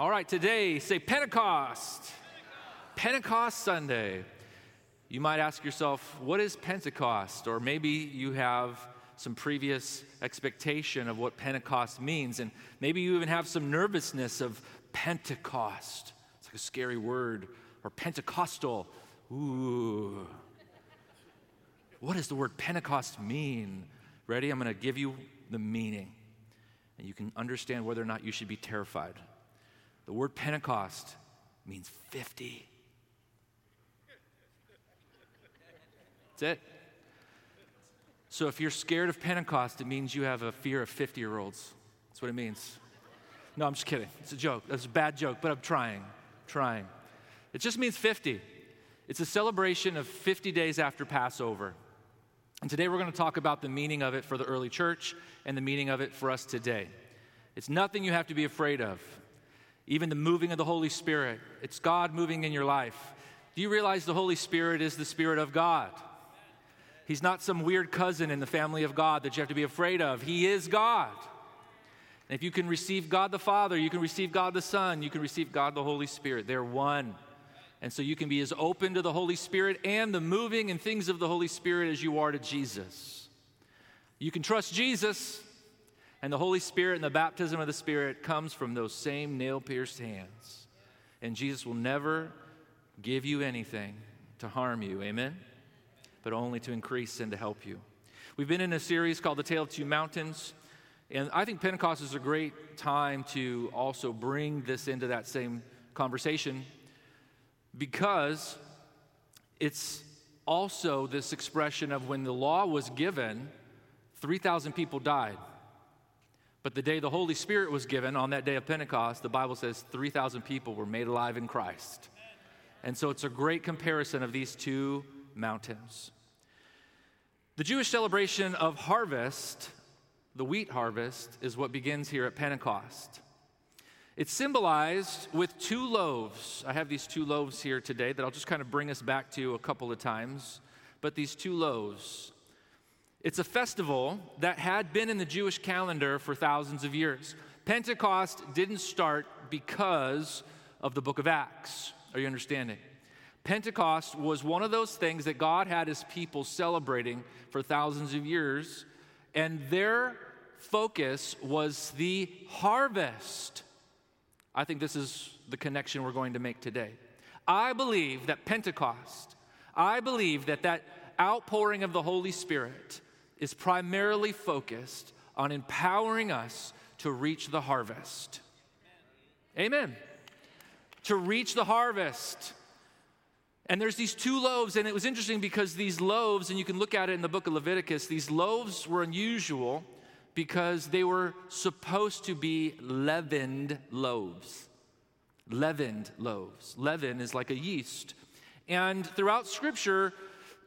All right, today, say Pentecost. Pentecost Sunday. You might ask yourself, what is Pentecost? Or maybe you have some previous expectation of what Pentecost means, and maybe you even have some nervousness of Pentecost. It's like a scary word, or Pentecostal. Ooh. What does the word Pentecost mean? Ready? I'm going to give you the meaning, and you can understand whether or not you should be terrified. The word Pentecost means 50. That's it. So if you're scared of Pentecost, it means you have a fear of 50 year olds. That's what it means. No, I'm just kidding. It's a joke. That's a bad joke, but I'm trying. Trying. It just means 50. It's a celebration of 50 days after Passover. And today we're going to talk about the meaning of it for the early church and the meaning of it for us today. It's nothing you have to be afraid of. Even the moving of the Holy Spirit, it's God moving in your life. Do you realize the Holy Spirit is the Spirit of God? He's not some weird cousin in the family of God that you have to be afraid of. He is God. And if you can receive God the Father, you can receive God the Son, you can receive God the Holy Spirit. They're one. And so you can be as open to the Holy Spirit and the moving and things of the Holy Spirit as you are to Jesus. You can trust Jesus, and the Holy Spirit and the baptism of the Spirit comes from those same nail pierced hands. And Jesus will never give you anything to harm you. Amen? but only to increase and to help you. We've been in a series called The Tale of Two Mountains, and I think Pentecost is a great time to also bring this into that same conversation because it's also this expression of when the law was given, 3,000 people died. But the day the Holy Spirit was given, on that day of Pentecost, the Bible says 3,000 people were made alive in Christ. And so it's a great comparison of these two mountains. The Jewish celebration of harvest, the wheat harvest, is what begins here at Pentecost. It's symbolized with two loaves. I have these two loaves here today that I'll just kind of bring us back to a couple of times. But these two loaves. It's a festival that had been in the Jewish calendar for thousands of years. Pentecost didn't start because of the book of Acts. Are you understanding? Pentecost was one of those things that God had his people celebrating for thousands of years, and their focus was the harvest. I think this is the connection we're going to make today. I believe that Pentecost, I believe that that outpouring of the Holy Spirit is primarily focused on empowering us to reach the harvest. Amen. To reach the harvest. And there's these two loaves, and it was interesting because these loaves, and you can look at it in the book of Leviticus, these loaves were unusual because they were supposed to be leavened loaves. Leavened loaves. Leaven is like a yeast. And throughout scripture,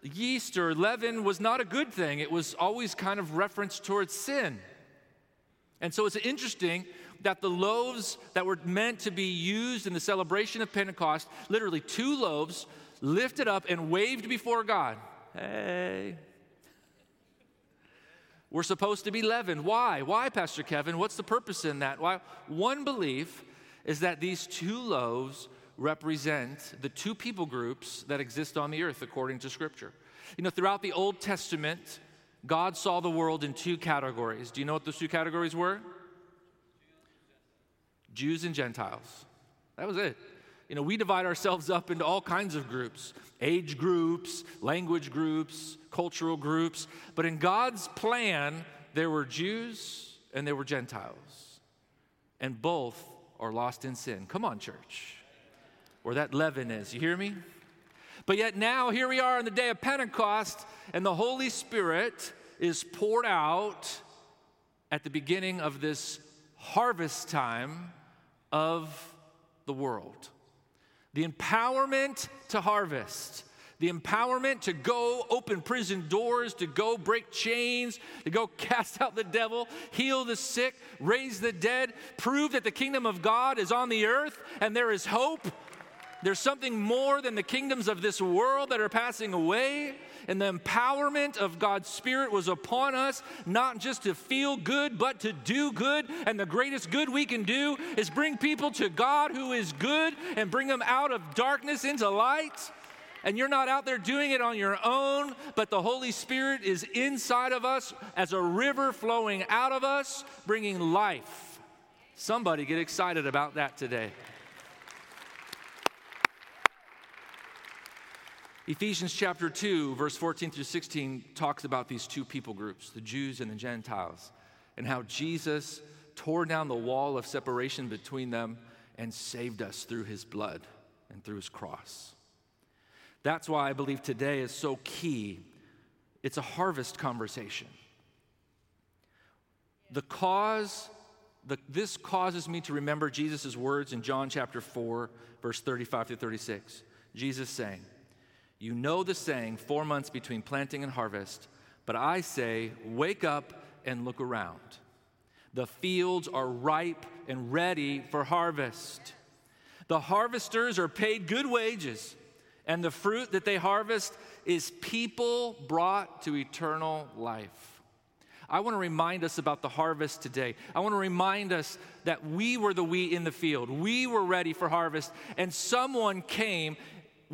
yeast or leaven was not a good thing, it was always kind of referenced towards sin. And so it's interesting that the loaves that were meant to be used in the celebration of Pentecost, literally two loaves, lifted up and waved before God. Hey. We're supposed to be leavened. Why? Why, Pastor Kevin? What's the purpose in that? Why? One belief is that these two loaves represent the two people groups that exist on the earth according to Scripture. You know, throughout the Old Testament, God saw the world in two categories. Do you know what those two categories were? Jews and Gentiles. That was it. You know, we divide ourselves up into all kinds of groups age groups, language groups, cultural groups. But in God's plan, there were Jews and there were Gentiles. And both are lost in sin. Come on, church. Where that leaven is. You hear me? But yet now, here we are on the day of Pentecost, and the Holy Spirit is poured out at the beginning of this harvest time of the world the empowerment to harvest, the empowerment to go open prison doors, to go break chains, to go cast out the devil, heal the sick, raise the dead, prove that the kingdom of God is on the earth and there is hope. There's something more than the kingdoms of this world that are passing away. And the empowerment of God's Spirit was upon us, not just to feel good, but to do good. And the greatest good we can do is bring people to God who is good and bring them out of darkness into light. And you're not out there doing it on your own, but the Holy Spirit is inside of us as a river flowing out of us, bringing life. Somebody get excited about that today. Ephesians chapter 2, verse 14 through 16 talks about these two people groups, the Jews and the Gentiles, and how Jesus tore down the wall of separation between them and saved us through his blood and through his cross. That's why I believe today is so key. It's a harvest conversation. The cause, the, this causes me to remember Jesus' words in John chapter 4, verse 35 through 36. Jesus saying, you know the saying, four months between planting and harvest, but I say, wake up and look around. The fields are ripe and ready for harvest. The harvesters are paid good wages, and the fruit that they harvest is people brought to eternal life. I want to remind us about the harvest today. I want to remind us that we were the wheat in the field. We were ready for harvest, and someone came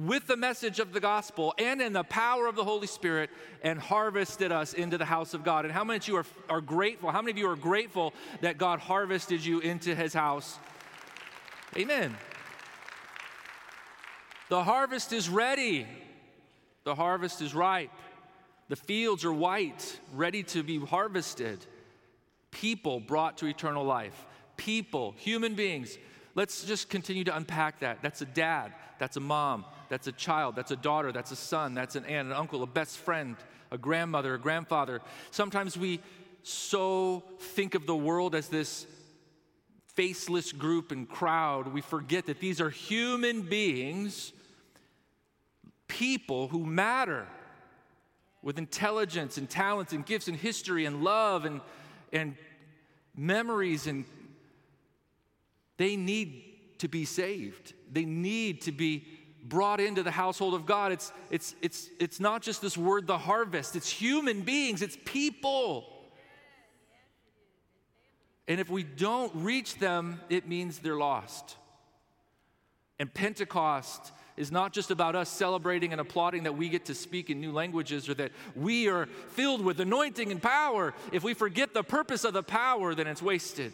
with the message of the gospel and in the power of the Holy Spirit and harvested us into the house of God. And how many of you are, are grateful? How many of you are grateful that God harvested you into his house? Amen. The harvest is ready, the harvest is ripe, the fields are white, ready to be harvested. People brought to eternal life. People, human beings. Let's just continue to unpack that. That's a dad, that's a mom, that's a child, that's a daughter, that's a son, that's an aunt, an uncle, a best friend, a grandmother, a grandfather. Sometimes we so think of the world as this faceless group and crowd, we forget that these are human beings, people who matter with intelligence and talents and gifts and history and love and, and memories and they need to be saved. They need to be brought into the household of God. It's, it's, it's, it's not just this word, the harvest, it's human beings, it's people. And if we don't reach them, it means they're lost. And Pentecost is not just about us celebrating and applauding that we get to speak in new languages or that we are filled with anointing and power. If we forget the purpose of the power, then it's wasted.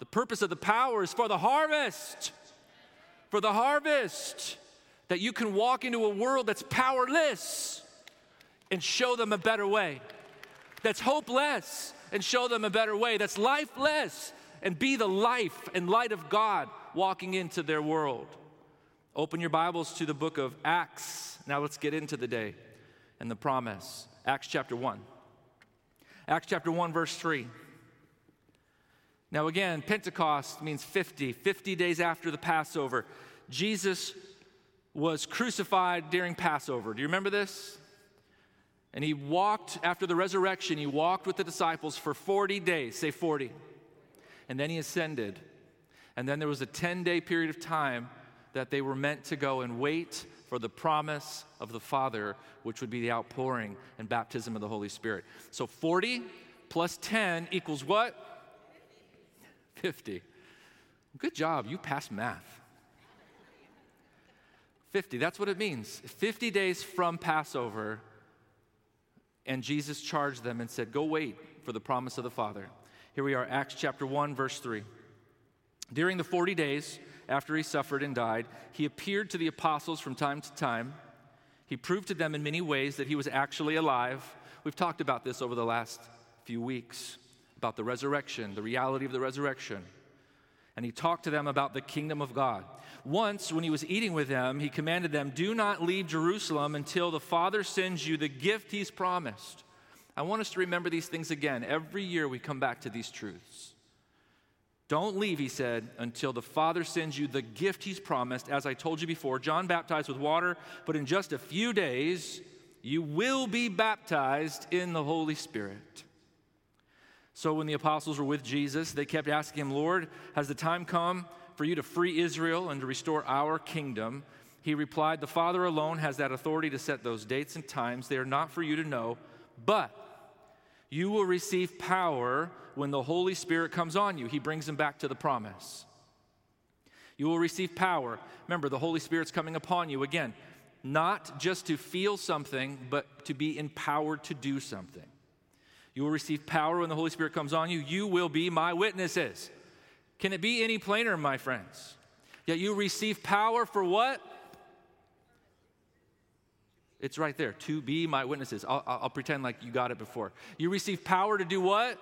The purpose of the power is for the harvest for the harvest, that you can walk into a world that's powerless and show them a better way, that's hopeless and show them a better way, that's lifeless and be the life and light of God walking into their world. Open your Bibles to the book of Acts. Now let's get into the day and the promise. Acts chapter 1. Acts chapter 1, verse 3. Now, again, Pentecost means 50, 50 days after the Passover. Jesus was crucified during Passover. Do you remember this? And he walked after the resurrection, he walked with the disciples for 40 days, say 40. And then he ascended. And then there was a 10 day period of time that they were meant to go and wait for the promise of the Father, which would be the outpouring and baptism of the Holy Spirit. So 40 plus 10 equals what? 50. Good job, you passed math. 50, that's what it means. 50 days from Passover, and Jesus charged them and said, Go wait for the promise of the Father. Here we are, Acts chapter 1, verse 3. During the 40 days after he suffered and died, he appeared to the apostles from time to time. He proved to them in many ways that he was actually alive. We've talked about this over the last few weeks about the resurrection, the reality of the resurrection. And he talked to them about the kingdom of God. Once, when he was eating with them, he commanded them, Do not leave Jerusalem until the Father sends you the gift he's promised. I want us to remember these things again. Every year we come back to these truths. Don't leave, he said, until the Father sends you the gift he's promised. As I told you before, John baptized with water, but in just a few days, you will be baptized in the Holy Spirit. So when the apostles were with Jesus, they kept asking him, Lord, has the time come for you to free Israel and to restore our kingdom. He replied, The Father alone has that authority to set those dates and times. They are not for you to know, but you will receive power when the Holy Spirit comes on you. He brings them back to the promise. You will receive power. Remember, the Holy Spirit's coming upon you again, not just to feel something, but to be empowered to do something. You will receive power when the Holy Spirit comes on you. You will be my witnesses. Can it be any plainer, my friends? Yet you receive power for what? It's right there. To be my witnesses. I'll, I'll, pretend like you got it before. You receive power to do what?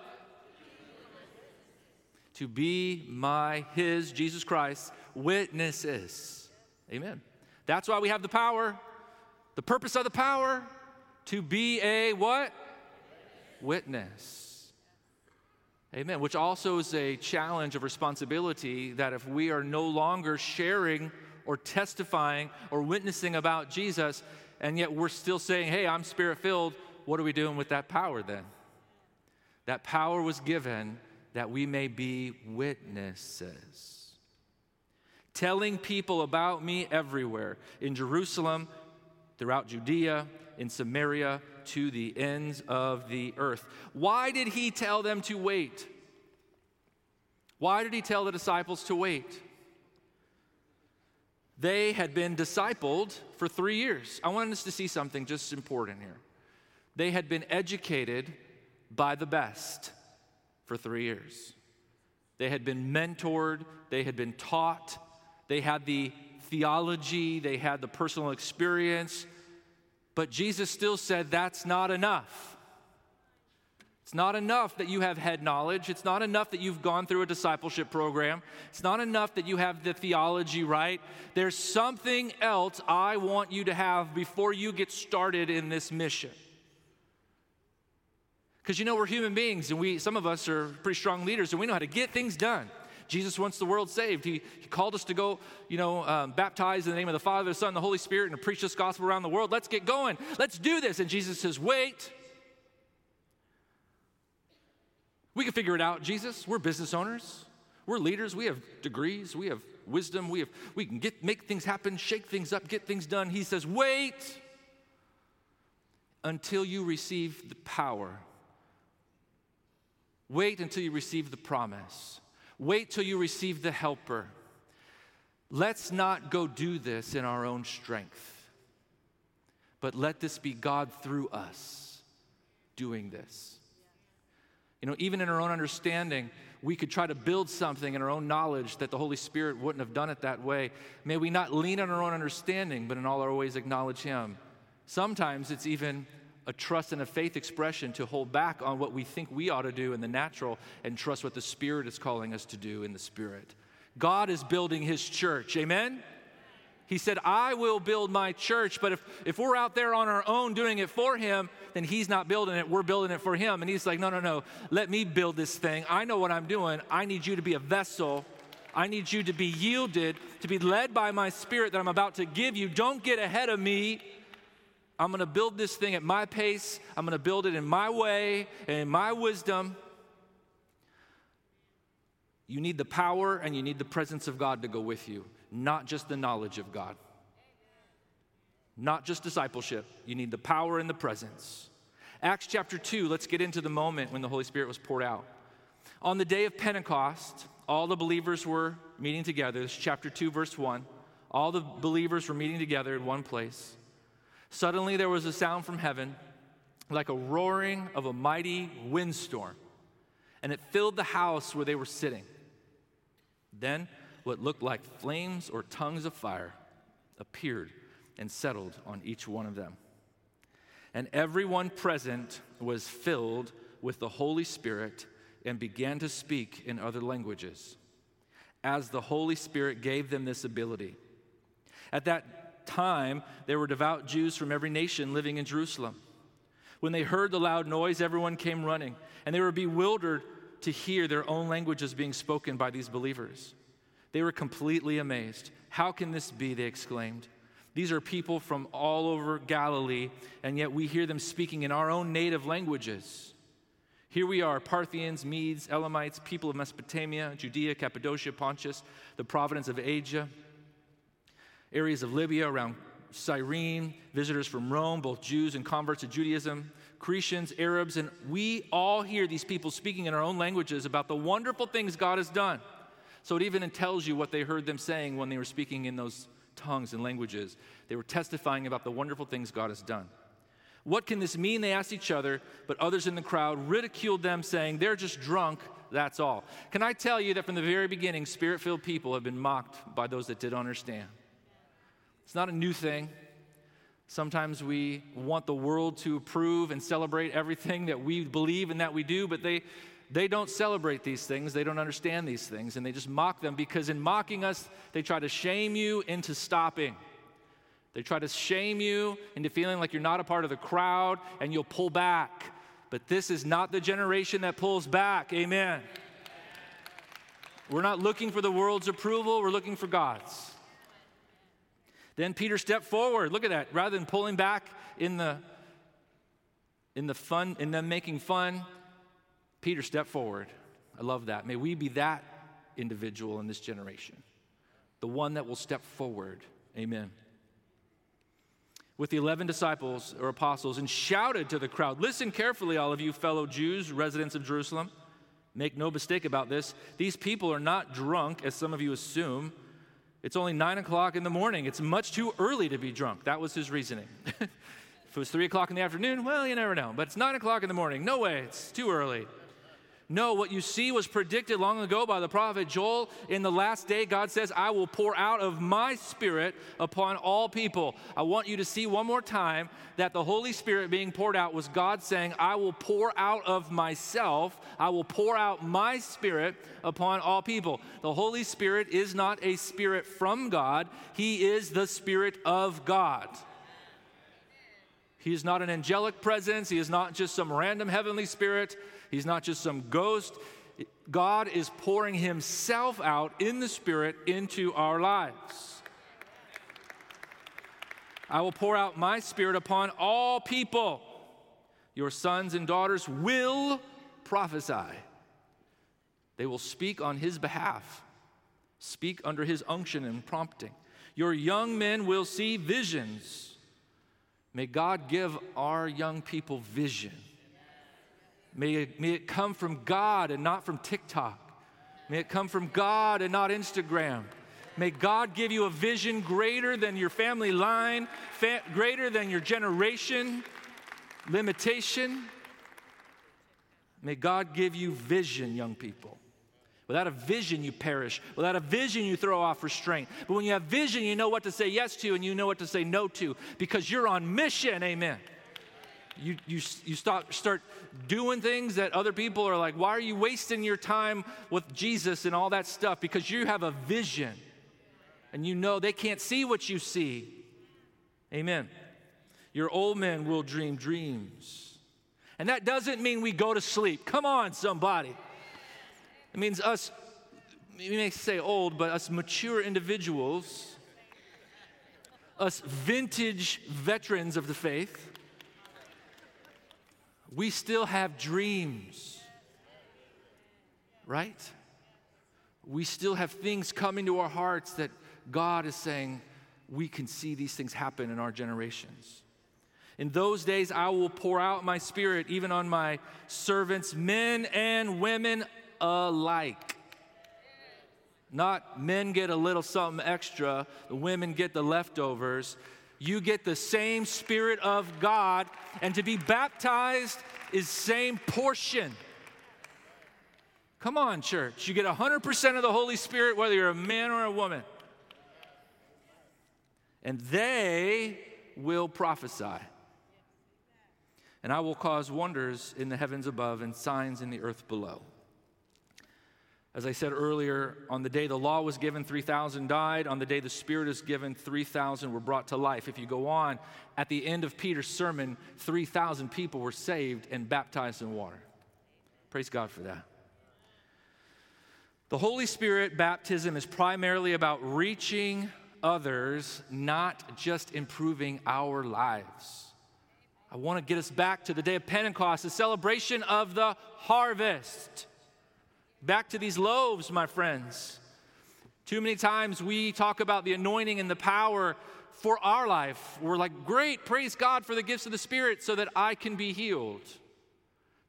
To be my, his, Jesus Christ, witnesses. Amen. That's why we have the power. The purpose of the power to be a what? Witness. Amen. Which also is a challenge of responsibility that if we are no longer sharing or testifying or witnessing about Jesus, and yet we're still saying, hey, I'm spirit filled, what are we doing with that power then? That power was given that we may be witnesses telling people about me everywhere in Jerusalem, throughout Judea, in Samaria, to the ends of the earth. Why did he tell them to wait? Why did he tell the disciples to wait? They had been discipled for three years. I want us to see something just important here. They had been educated by the best for three years. They had been mentored, they had been taught, they had the theology, they had the personal experience, but Jesus still said that's not enough. It's not enough that you have head knowledge. It's not enough that you've gone through a discipleship program. It's not enough that you have the theology right. There's something else I want you to have before you get started in this mission. Because you know, we're human beings, and we, some of us are pretty strong leaders, and we know how to get things done. Jesus wants the world saved. He, he called us to go, you know, um, baptize in the name of the Father, the Son, and the Holy Spirit, and to preach this gospel around the world. Let's get going. Let's do this. And Jesus says, wait. We can figure it out, Jesus. We're business owners. We're leaders. We have degrees. We have wisdom. We, have, we can get, make things happen, shake things up, get things done. He says, wait until you receive the power. Wait until you receive the promise. Wait till you receive the helper. Let's not go do this in our own strength, but let this be God through us doing this. You know, even in our own understanding, we could try to build something in our own knowledge that the Holy Spirit wouldn't have done it that way. May we not lean on our own understanding, but in all our ways acknowledge Him. Sometimes it's even a trust and a faith expression to hold back on what we think we ought to do in the natural and trust what the Spirit is calling us to do in the Spirit. God is building His church. Amen? He said, I will build my church, but if, if we're out there on our own doing it for Him, then He's not building it. We're building it for Him. And He's like, no, no, no. Let me build this thing. I know what I'm doing. I need you to be a vessel. I need you to be yielded, to be led by my Spirit that I'm about to give you. Don't get ahead of me I'm going to build this thing at my pace. I'm going to build it in my way and in my wisdom. You need the power and you need the presence of God to go with you, not just the knowledge of God. Not just discipleship. You need the power and the presence. Acts chapter 2, let's get into the moment when the Holy Spirit was poured out. On the day of Pentecost, all the believers were meeting together. This is chapter 2, verse 1. All the believers were meeting together in one place. Suddenly there was a sound from heaven like a roaring of a mighty windstorm, and it filled the house where they were sitting. Then what looked like flames or tongues of fire appeared and settled on each one of them. And everyone present was filled with the Holy Spirit and began to speak in other languages as the Holy Spirit gave them this ability. At that time, there were devout Jews from every nation living in Jerusalem. When they heard the loud noise, everyone came running, and they were bewildered to hear their own languages being spoken by these believers. They were completely amazed. How can this be? They exclaimed. These are people from all over Galilee, and yet we hear them speaking in our own native languages. Here we are Parthians, Medes, Elamites, people of Mesopotamia, Judea, Cappadocia, Pontus, the province of Asia, areas of Libya around Cyrene, visitors from Rome, both Jews and converts to Judaism, Cretians, Arabs, and we all hear these people speaking in our own languages about the wonderful things God has done. So it even tells you what they heard them saying when they were speaking in those tongues and languages. They were testifying about the wonderful things God has done. What can this mean? They asked each other, but others in the crowd ridiculed them, saying, They're just drunk, that's all. Can I tell you that from the very beginning, spirit filled people have been mocked by those that did understand? It's not a new thing. Sometimes we want the world to approve and celebrate everything that we believe and that we do, but they, they don't celebrate these things. They don't understand these things, and they just mock them because, in mocking us, they try to shame you into stopping. They try to shame you into feeling like you're not a part of the crowd and you'll pull back. But this is not the generation that pulls back. Amen. We're not looking for the world's approval, we're looking for God's. Then Peter stepped forward. Look at that. Rather than pulling back in the in the fun, in them making fun, Peter stepped forward. I love that. May we be that individual in this generation, the one that will step forward. Amen. With the 11 disciples or apostles and shouted to the crowd Listen carefully, all of you fellow Jews, residents of Jerusalem. Make no mistake about this. These people are not drunk, as some of you assume. It's only nine o'clock in the morning. It's much too early to be drunk. That was his reasoning. if it was three o'clock in the afternoon, well, you never know. But it's nine o'clock in the morning. No way, it's too early. No, what you see was predicted long ago by the prophet Joel. In the last day, God says, I will pour out of my spirit upon all people. I want you to see one more time that the Holy Spirit being poured out was God saying, I will pour out of myself, I will pour out my spirit upon all people. The Holy Spirit is not a spirit from God, He is the Spirit of God. He is not an angelic presence. He is not just some random heavenly spirit. He's not just some ghost. God is pouring Himself out in the Spirit into our lives. I will pour out my Spirit upon all people. Your sons and daughters will prophesy. They will speak on His behalf, speak under His unction and prompting. Your young men will see visions. May God give our young people vision May it, may it come from God and not from TikTok. May it come from God and not Instagram. May God give you a vision greater than your family line, fa- greater than your generation limitation. May God give you vision, young people. Without a vision, you perish. Without a vision, you throw off restraint. But when you have vision, you know what to say yes to and you know what to say no to because you're on mission. Amen you, you, you start, start doing things that other people are like, why are you wasting your time with Jesus and all that stuff? Because you have a vision and you know they can't see what you see. Amen. Your old men will dream dreams. And that doesn't mean we go to sleep. Come on, somebody. It means us, you may say old, but us mature individuals, us vintage veterans of the faith we still have dreams, right? We still have things coming to our hearts that God is saying we can see these things happen in our generations. In those days, I will pour out my spirit even on my servants, men and women alike. Not men get a little something extra, the women get the leftovers you get the same Spirit of God, and to be baptized is same portion. Come on, church. You get 100% of the Holy Spirit, whether you're a man or a woman. And they will prophesy. And I will cause wonders in the heavens above and signs in the earth below. As I said earlier, on the day the law was given, 3,000 died. On the day the Spirit is given, 3,000 were brought to life. If you go on, at the end of Peter's sermon, 3,000 people were saved and baptized in water. Praise God for that. The Holy Spirit baptism is primarily about reaching others, not just improving our lives. I want to get us back to the day of Pentecost, the celebration of the harvest. Back to these loaves, my friends. Too many times we talk about the anointing and the power for our life. We're like, great, praise God for the gifts of the Spirit so that I can be healed.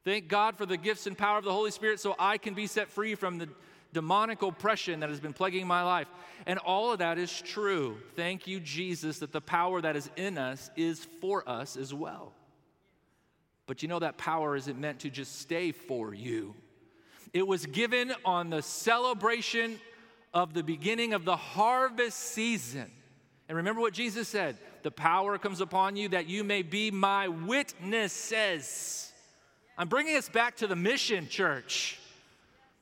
Thank God for the gifts and power of the Holy Spirit so I can be set free from the demonic oppression that has been plaguing my life. And all of that is true. Thank you, Jesus, that the power that is in us is for us as well. But you know, that power isn't meant to just stay for you. It was given on the celebration of the beginning of the harvest season. And remember what Jesus said the power comes upon you that you may be my witnesses. I'm bringing us back to the mission, church.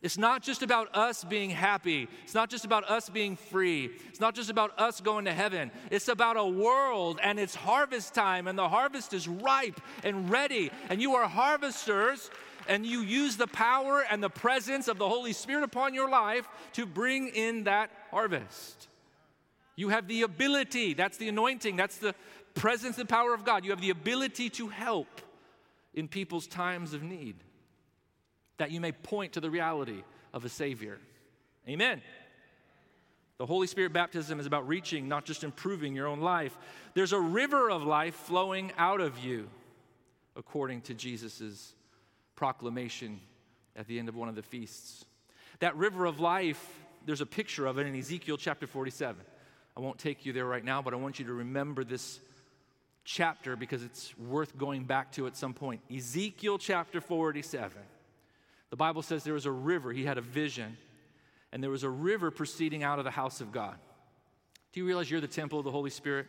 It's not just about us being happy. It's not just about us being free. It's not just about us going to heaven. It's about a world and it's harvest time, and the harvest is ripe and ready. And you are harvesters, and you use the power and the presence of the Holy Spirit upon your life to bring in that harvest. You have the ability, that's the anointing, that's the presence and power of God. You have the ability to help in people's times of need that you may point to the reality of a Savior. Amen. The Holy Spirit baptism is about reaching, not just improving your own life. There's a river of life flowing out of you, according to Jesus' proclamation at the end of one of the feasts. That river of life, there's a picture of it in Ezekiel chapter 47. I won't take you there right now, but I want you to remember this chapter because it's worth going back to at some point. Ezekiel chapter 47. The Bible says there was a river, he had a vision, and there was a river proceeding out of the house of God. Do you realize you're the temple of the Holy Spirit?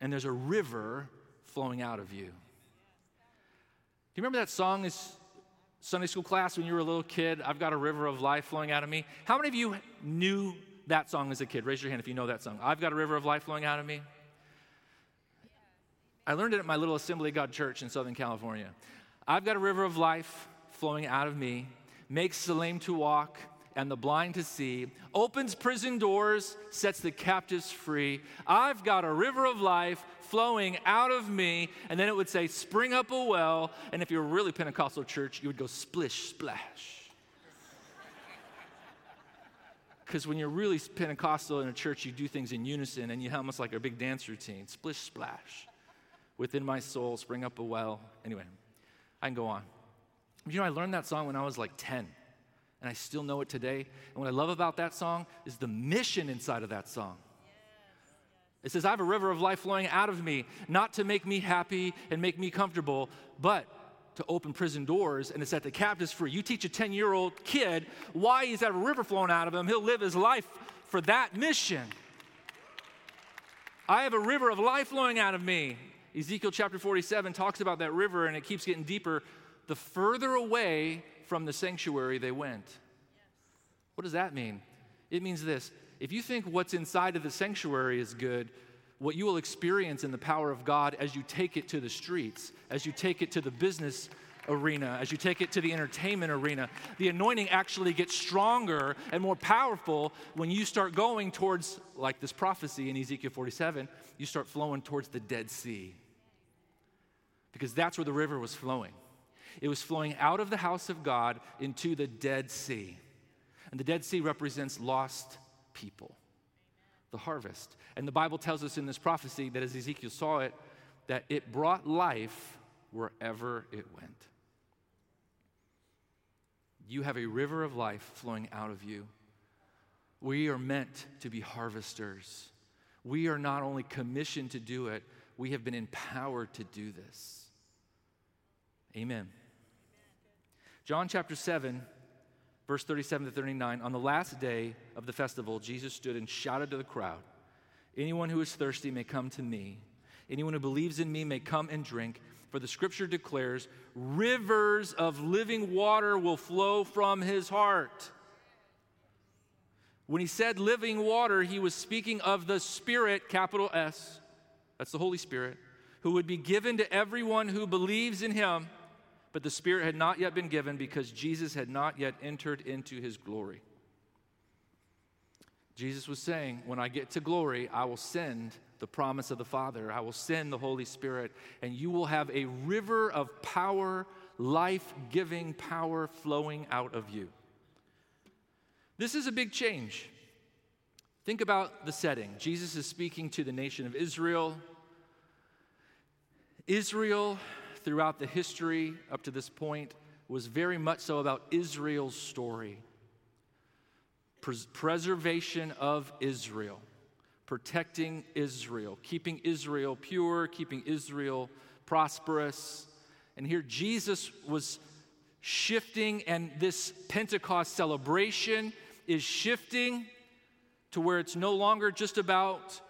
And there's a river flowing out of you. Do you remember that song is Sunday school class when you were a little kid? I've got a river of life flowing out of me. How many of you knew that song as a kid? Raise your hand if you know that song. I've got a river of life flowing out of me. I learned it at my little Assembly of God church in Southern California. I've got a river of life flowing out of me, makes the lame to walk and the blind to see, opens prison doors, sets the captives free. I've got a river of life flowing out of me. And then it would say, Spring up a well. And if you're really Pentecostal church, you would go splish, splash. Because when you're really Pentecostal in a church, you do things in unison and you have almost like a big dance routine splish, splash. Within my soul, spring up a well. Anyway, I can go on. You know, I learned that song when I was like 10, and I still know it today. And what I love about that song is the mission inside of that song. It says, I have a river of life flowing out of me, not to make me happy and make me comfortable, but to open prison doors and to set the captives free. You teach a 10 year old kid why he's got a river flowing out of him, he'll live his life for that mission. I have a river of life flowing out of me. Ezekiel chapter 47 talks about that river and it keeps getting deeper the further away from the sanctuary they went. What does that mean? It means this if you think what's inside of the sanctuary is good, what you will experience in the power of God as you take it to the streets, as you take it to the business arena, as you take it to the entertainment arena, the anointing actually gets stronger and more powerful when you start going towards, like this prophecy in Ezekiel 47, you start flowing towards the Dead Sea. Because that's where the river was flowing. It was flowing out of the house of God into the Dead Sea. And the Dead Sea represents lost people, the harvest. And the Bible tells us in this prophecy that as Ezekiel saw it, that it brought life wherever it went. You have a river of life flowing out of you. We are meant to be harvesters. We are not only commissioned to do it, we have been empowered to do this. Amen. John chapter 7, verse 37 to 39. On the last day of the festival, Jesus stood and shouted to the crowd Anyone who is thirsty may come to me. Anyone who believes in me may come and drink. For the scripture declares, rivers of living water will flow from his heart. When he said living water, he was speaking of the Spirit, capital S, that's the Holy Spirit, who would be given to everyone who believes in him but the Spirit had not yet been given because Jesus had not yet entered into his glory. Jesus was saying, When I get to glory, I will send the promise of the Father. I will send the Holy Spirit, and you will have a river of power, life giving power flowing out of you. This is a big change. Think about the setting. Jesus is speaking to the nation of Israel. Israel, throughout the history up to this point, was very much so about Israel's story Pres- preservation of Israel protecting Israel, keeping Israel pure, keeping Israel prosperous. And here Jesus was shifting, and this Pentecost celebration is shifting to where it's no longer just about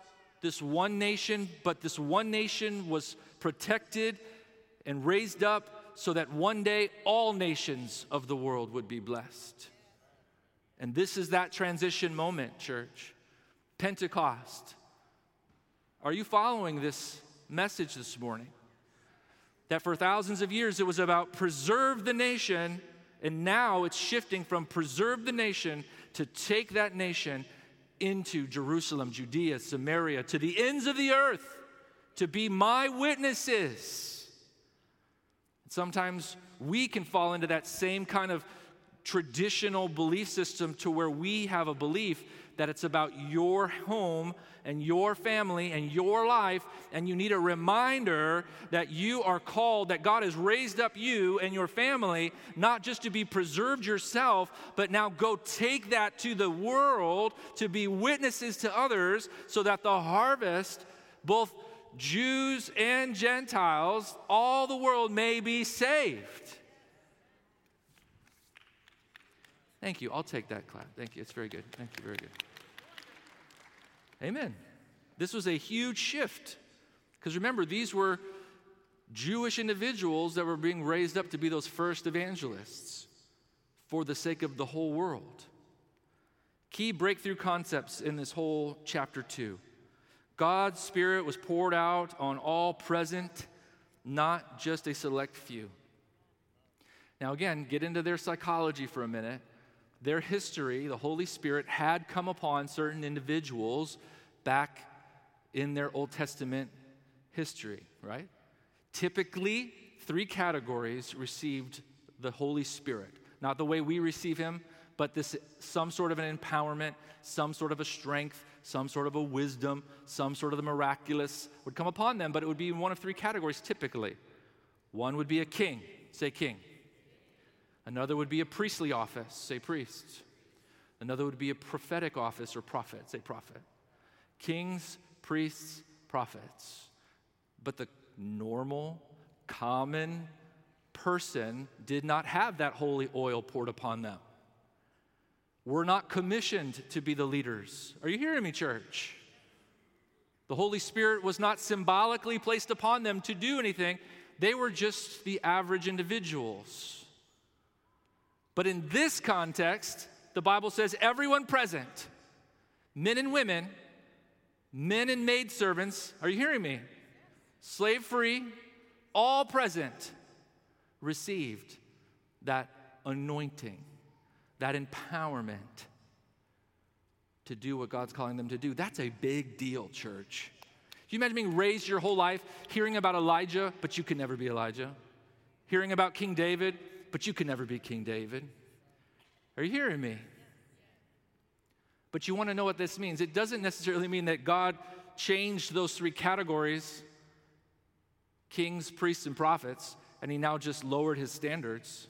this one nation, but this one nation was protected and raised up so that one day all nations of the world would be blessed. And this is that transition moment, church. Pentecost. Are you following this message this morning? That for thousands of years it was about preserve the nation, and now it's shifting from preserve the nation to take that nation into Jerusalem, Judea, Samaria, to the ends of the earth, to be my witnesses. Sometimes we can fall into that same kind of traditional belief system to where we have a belief that it's about your home and your family and your life, and you need a reminder that you are called, that God has raised up you and your family, not just to be preserved yourself, but now go take that to the world to be witnesses to others so that the harvest, both Jews and Gentiles, all the world may be saved. Thank you. I'll take that clap. Thank you. It's very good. Thank you. Very good. Amen. This was a huge shift. Because remember, these were Jewish individuals that were being raised up to be those first evangelists for the sake of the whole world. Key breakthrough concepts in this whole chapter 2. God's Spirit was poured out on all present, not just a select few. Now, again, get into their psychology for a minute their history, the Holy Spirit had come upon certain individuals back in their Old Testament history, right? Typically, three categories received the Holy Spirit. Not the way we receive Him, but this some sort of an empowerment, some sort of a strength, some sort of a wisdom, some sort of the miraculous would come upon them, but it would be in one of three categories typically. One would be a king, say king. Another would be a priestly office, say priest. Another would be a prophetic office or prophet, say prophet. Kings, priests, prophets. But the normal, common person did not have that holy oil poured upon them. We're not commissioned to be the leaders. Are you hearing me, church? The Holy Spirit was not symbolically placed upon them to do anything, they were just the average individuals. But in this context, the Bible says everyone present, men and women, men and maid servants, are you hearing me? Slave free, all present, received that anointing, that empowerment to do what God's calling them to do. That's a big deal, church. Can you imagine being raised your whole life hearing about Elijah, but you could never be Elijah? Hearing about King David, but you can never be King David. Are you hearing me? But you want to know what this means. It doesn't necessarily mean that God changed those three categories kings, priests, and prophets, and he now just lowered his standards.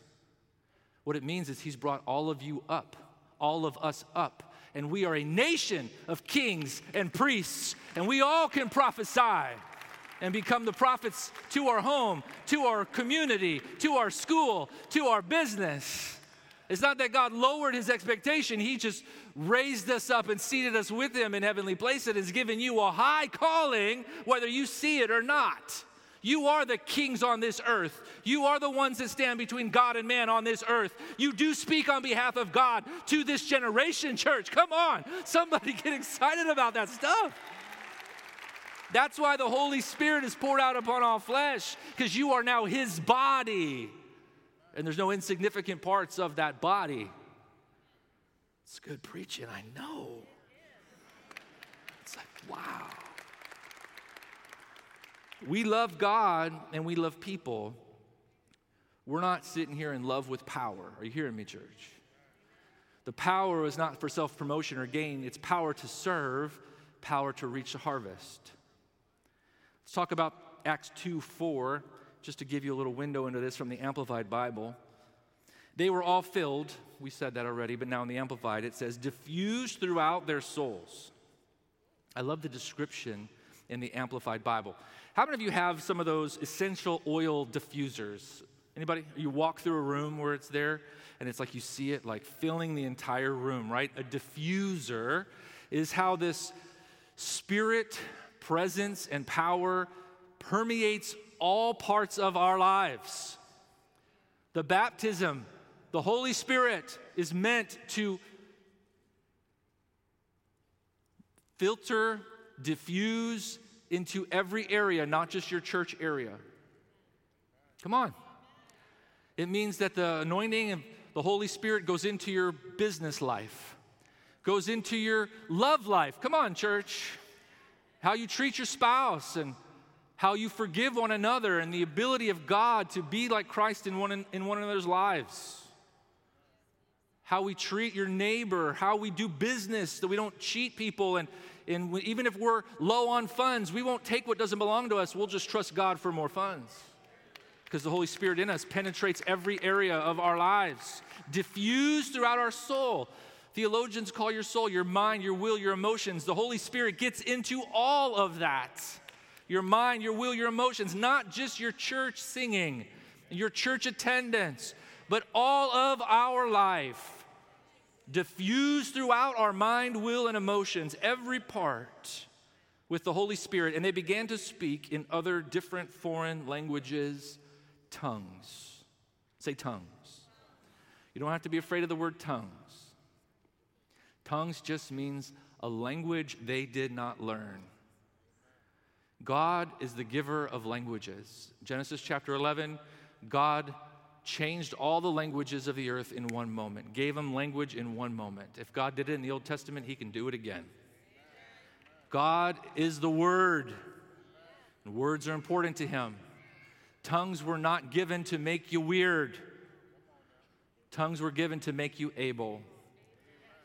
What it means is he's brought all of you up, all of us up. And we are a nation of kings and priests, and we all can prophesy and become the prophets to our home, to our community, to our school, to our business. It's not that God lowered his expectation, he just raised us up and seated us with him in heavenly places and has given you a high calling, whether you see it or not. You are the kings on this earth. You are the ones that stand between God and man on this earth. You do speak on behalf of God to this generation, church. Come on. Somebody get excited about that stuff. That's why the Holy Spirit is poured out upon all flesh, because you are now His body. And there's no insignificant parts of that body. It's good preaching, I know. It's like, wow. We love God and we love people. We're not sitting here in love with power. Are you hearing me, church? The power is not for self promotion or gain, it's power to serve, power to reach the harvest. Let's talk about Acts 2 4, just to give you a little window into this from the Amplified Bible. They were all filled, we said that already, but now in the Amplified it says, diffused throughout their souls. I love the description in the Amplified Bible. How many of you have some of those essential oil diffusers? Anybody? You walk through a room where it's there and it's like you see it like filling the entire room, right? A diffuser is how this spirit presence and power permeates all parts of our lives. The baptism, the Holy Spirit is meant to filter, diffuse into every area, not just your church area. Come on. It means that the anointing of the Holy Spirit goes into your business life, goes into your love life. Come on, church. How you treat your spouse and how you forgive one another and the ability of God to be like Christ in one, in one another's lives. How we treat your neighbor, how we do business, that we don't cheat people. And, and we, even if we're low on funds, we won't take what doesn't belong to us. We'll just trust God for more funds. Because the Holy Spirit in us penetrates every area of our lives, diffused throughout our soul. Theologians call your soul, your mind, your will, your emotions. The Holy Spirit gets into all of that your mind, your will, your emotions, not just your church singing, your church attendance, but all of our life. Diffused throughout our mind, will, and emotions, every part with the Holy Spirit. And they began to speak in other different foreign languages, tongues. Say tongues. You don't have to be afraid of the word tongues. Tongues just means a language they did not learn. God is the giver of languages. Genesis chapter 11, God changed all the languages of the earth in one moment, gave them language in one moment. If God did it in the Old Testament, He can do it again. God is the Word, and words are important to Him. Tongues were not given to make you weird, tongues were given to make you able.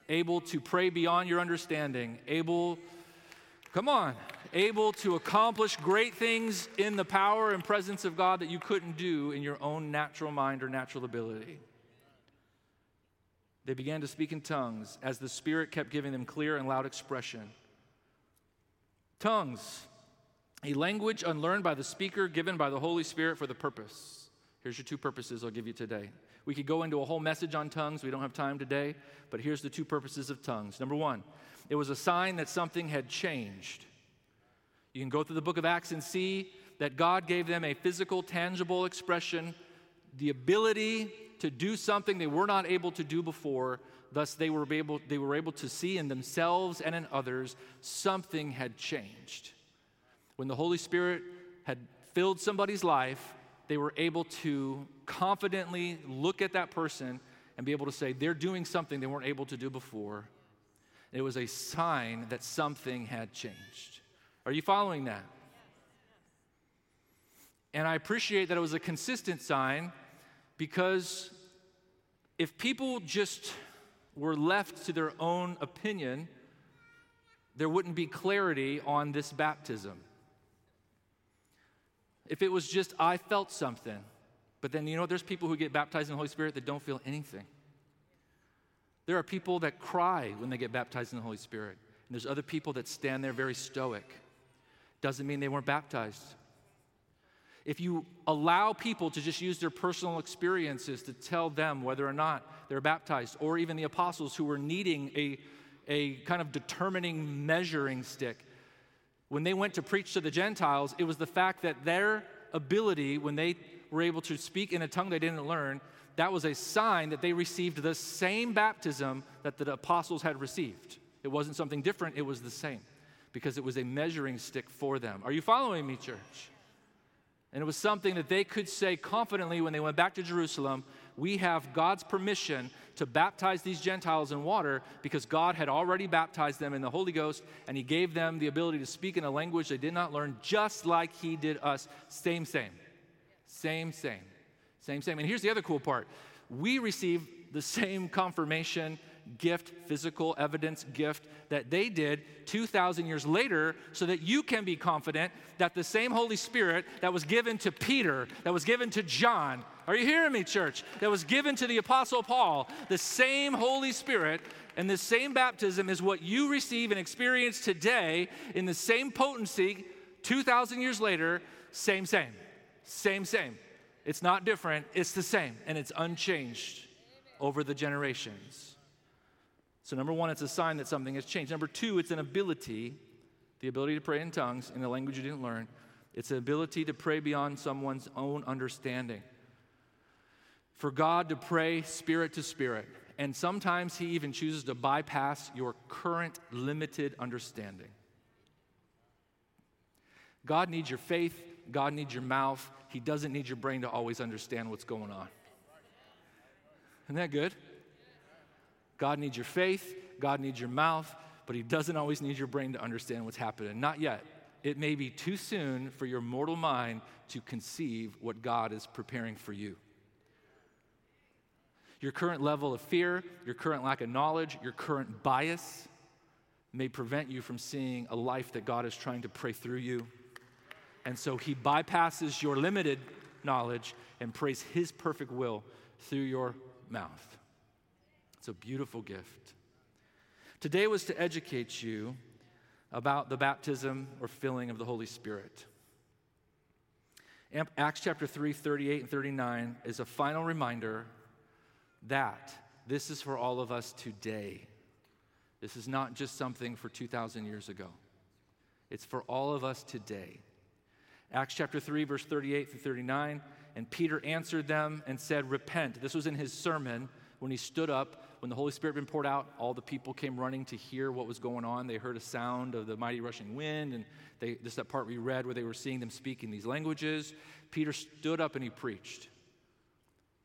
Able to pray beyond your understanding, able, come on, able to accomplish great things in the power and presence of God that you couldn't do in your own natural mind or natural ability. They began to speak in tongues as the Spirit kept giving them clear and loud expression. Tongues, a language unlearned by the speaker, given by the Holy Spirit for the purpose. Here's your two purposes I'll give you today. We could go into a whole message on tongues. We don't have time today, but here's the two purposes of tongues. Number one, it was a sign that something had changed. You can go through the book of Acts and see that God gave them a physical, tangible expression, the ability to do something they were not able to do before. Thus, they were able, they were able to see in themselves and in others something had changed. When the Holy Spirit had filled somebody's life, they were able to confidently look at that person and be able to say, they're doing something they weren't able to do before. It was a sign that something had changed. Are you following that? And I appreciate that it was a consistent sign because if people just were left to their own opinion, there wouldn't be clarity on this baptism. If it was just, I felt something, but then you know, there's people who get baptized in the Holy Spirit that don't feel anything. There are people that cry when they get baptized in the Holy Spirit, and there's other people that stand there very stoic doesn't mean they weren't baptized. If you allow people to just use their personal experiences to tell them whether or not they're baptized, or even the apostles who were needing a, a kind of determining measuring stick, when they went to preach to the Gentiles, it was the fact that their ability, when they were able to speak in a tongue they didn't learn, that was a sign that they received the same baptism that the apostles had received. It wasn't something different, it was the same because it was a measuring stick for them. Are you following me, church? And it was something that they could say confidently when they went back to Jerusalem we have God's permission to baptize these Gentiles in water because God had already baptized them in the Holy Ghost and He gave them the ability to speak in a language they did not learn, just like He did us. Same, same. Same, same. Same, same. And here's the other cool part we receive the same confirmation gift, physical evidence gift that they did 2,000 years later, so that you can be confident that the same Holy Spirit that was given to Peter, that was given to John, are you hearing me, church? That was given to the Apostle Paul, the same Holy Spirit and the same baptism is what you receive and experience today in the same potency 2,000 years later, same, same, same, same. It's not different, it's the same, and it's unchanged over the generations. So, number one, it's a sign that something has changed. Number two, it's an ability, the ability to pray in tongues in a language you didn't learn. It's an ability to pray beyond someone's own understanding. For God to pray spirit to spirit. And sometimes He even chooses to bypass your current limited understanding. God needs your faith, God needs your mouth. He doesn't need your brain to always understand what's going on. Isn't that good? God needs your faith, God needs your mouth, but He doesn't always need your brain to understand what's happening. Not yet. It may be too soon for your mortal mind to conceive what God is preparing for you. Your current level of fear, your current lack of knowledge, your current bias may prevent you from seeing a life that God is trying to pray through you. And so he bypasses your limited knowledge and prays his perfect will through your mouth. It's a beautiful gift. Today was to educate you about the baptism or filling of the Holy Spirit. Acts chapter 3, 38 and 39 is a final reminder that this is for all of us today. This is not just something for 2,000 years ago, it's for all of us today. Acts chapter 3, verse 38 through 39. And Peter answered them and said, Repent. This was in his sermon when he stood up when the Holy Spirit had been poured out, all the people came running to hear what was going on. They heard a sound of the mighty rushing wind, and they, this is that part we read where they were seeing them speak in these languages. Peter stood up and he preached.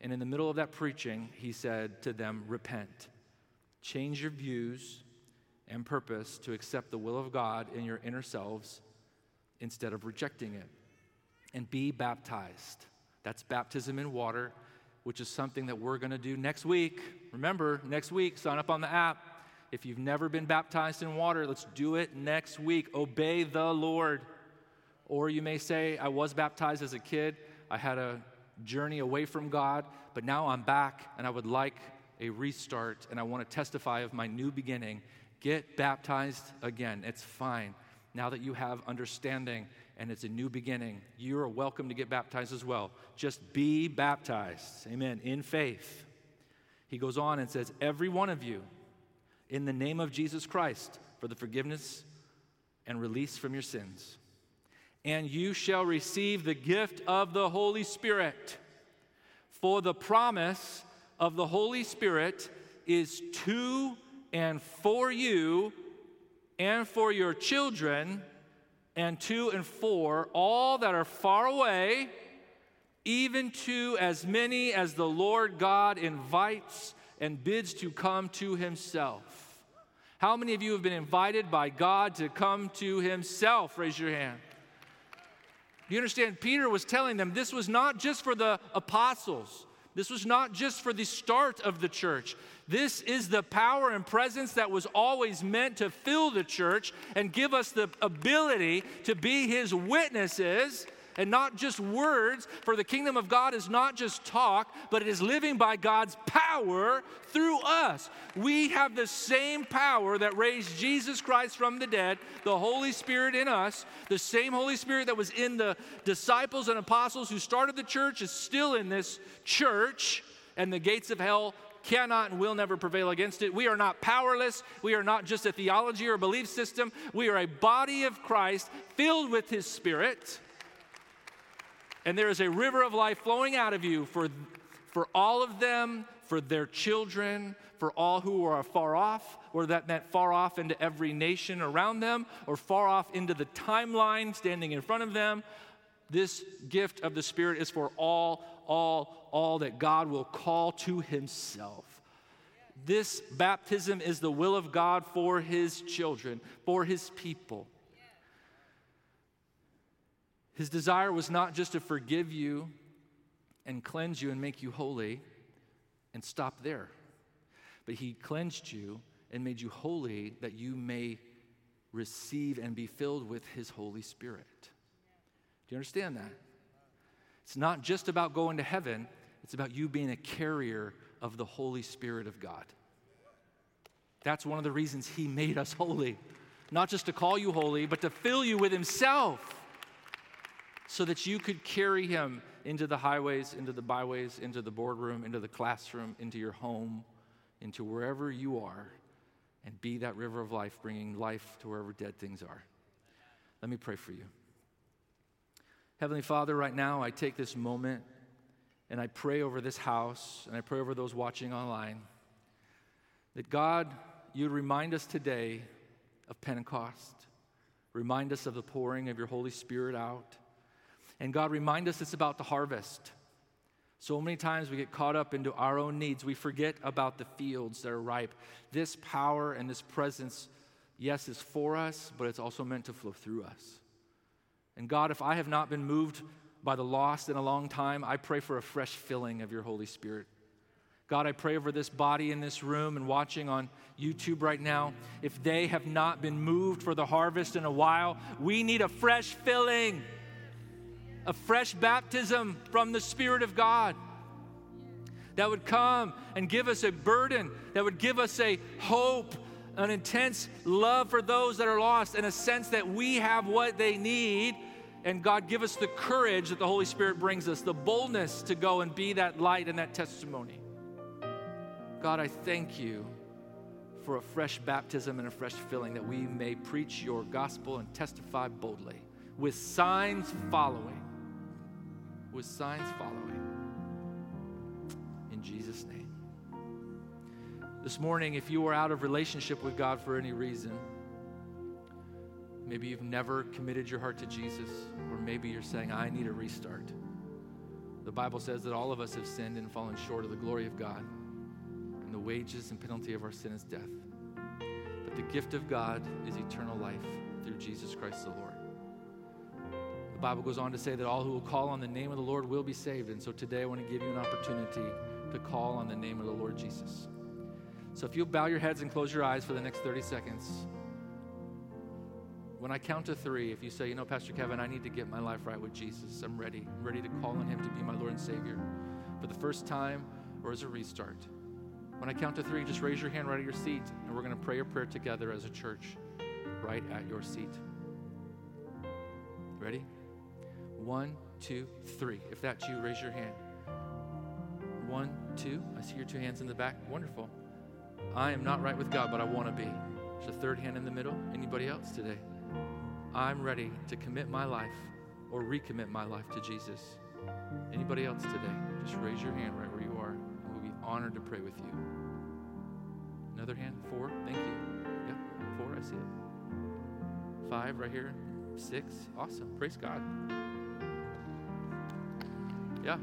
And in the middle of that preaching, he said to them, Repent, change your views and purpose to accept the will of God in your inner selves instead of rejecting it, and be baptized. That's baptism in water which is something that we're going to do next week. Remember, next week, sign up on the app. If you've never been baptized in water, let's do it next week. Obey the Lord. Or you may say, I was baptized as a kid, I had a journey away from God, but now I'm back and I would like a restart and I want to testify of my new beginning. Get baptized again. It's fine. Now that you have understanding and it's a new beginning. You are welcome to get baptized as well. Just be baptized. Amen. In faith. He goes on and says, Every one of you, in the name of Jesus Christ, for the forgiveness and release from your sins. And you shall receive the gift of the Holy Spirit. For the promise of the Holy Spirit is to and for you and for your children and to and for, all that are far away, even to as many as the Lord God invites and bids to come to himself. How many of you have been invited by God to come to himself? Raise your hand. You understand, Peter was telling them this was not just for the apostles, this was not just for the start of the church. This is the power and presence that was always meant to fill the church and give us the ability to be his witnesses and not just words, for the kingdom of God is not just talk, but it is living by God's power through us. We have the same power that raised Jesus Christ from the dead, the Holy Spirit in us, the same Holy Spirit that was in the disciples and apostles who started the church is still in this church, and the gates of hell cannot and will never prevail against it. We are not powerless. We are not just a theology or a belief system. We are a body of Christ filled with His Spirit. And there is a river of life flowing out of you for, for all of them, for their children, for all who are far off, or that meant far off into every nation around them, or far off into the timeline standing in front of them. This gift of the Spirit is for all, all, all that God will call to Himself. This baptism is the will of God for His children, for His people. His desire was not just to forgive you and cleanse you and make you holy and stop there, but He cleansed you and made you holy that you may receive and be filled with His Holy Spirit. Do you understand that? It's not just about going to heaven, it's about you being a carrier of the Holy Spirit of God. That's one of the reasons He made us holy. Not just to call you holy, but to fill you with Himself so that you could carry Him into the highways, into the byways, into the boardroom, into the classroom, into your home, into wherever you are, and be that river of life, bringing life to wherever dead things are. Let me pray for you. Heavenly Father, right now I take this moment and I pray over this house and I pray over those watching online that God, you'd remind us today of Pentecost. Remind us of the pouring of your Holy Spirit out. And God, remind us it's about the harvest. So many times we get caught up into our own needs. We forget about the fields that are ripe. This power and this presence, yes, is for us, but it's also meant to flow through us. And God, if I have not been moved by the lost in a long time, I pray for a fresh filling of your Holy Spirit. God, I pray over this body in this room and watching on YouTube right now. If they have not been moved for the harvest in a while, we need a fresh filling, a fresh baptism from the Spirit of God that would come and give us a burden, that would give us a hope, an intense love for those that are lost, and a sense that we have what they need and God, give us the courage that the Holy Spirit brings us, the boldness to go and be that light and that testimony. God, I thank you for a fresh baptism and a fresh filling that we may preach your gospel and testify boldly with signs following. With signs following. In Jesus' name. This morning, if you are out of relationship with God for any reason, Maybe you've never committed your heart to Jesus, or maybe you're saying, I need a restart. The Bible says that all of us have sinned and fallen short of the glory of God, and the wages and penalty of our sin is death. But the gift of God is eternal life through Jesus Christ the Lord. The Bible goes on to say that all who will call on the name of the Lord will be saved. And so today I want to give you an opportunity to call on the name of the Lord Jesus. So if you'll bow your heads and close your eyes for the next 30 seconds. When I count to three, if you say, you know, Pastor Kevin, I need to get my life right with Jesus, I'm ready. I'm ready to call on him to be my Lord and Savior for the first time or as a restart. When I count to three, just raise your hand right at your seat, and we're going to pray a prayer together as a church right at your seat. Ready? One, two, three. If that's you, raise your hand. One, two. I see your two hands in the back. Wonderful. I am not right with God, but I want to be. There's a third hand in the middle. Anybody else today? I'm ready to commit my life or recommit my life to Jesus. Anybody else today? Just raise your hand right where you are, we'll be honored to pray with you. Another hand? Four? Thank you. Yep, four, I see it. Five right here. Six. Awesome. Praise God. Yeah.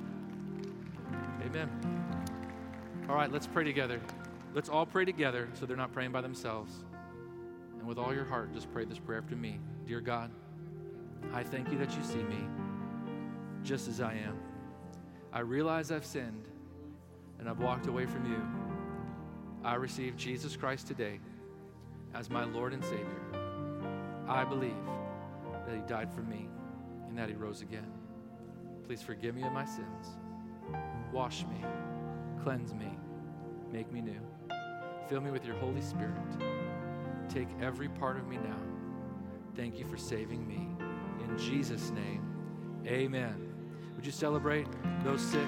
Amen. All right, let's pray together. Let's all pray together so they're not praying by themselves. And with all your heart, just pray this prayer after me. Dear God, I thank you that you see me just as I am. I realize I've sinned and I've walked away from you. I receive Jesus Christ today as my Lord and Savior. I believe that He died for me and that He rose again. Please forgive me of my sins. Wash me, cleanse me, make me new. Fill me with your Holy Spirit. Take every part of me now Thank you for saving me. In Jesus' name, amen. Would you celebrate those six?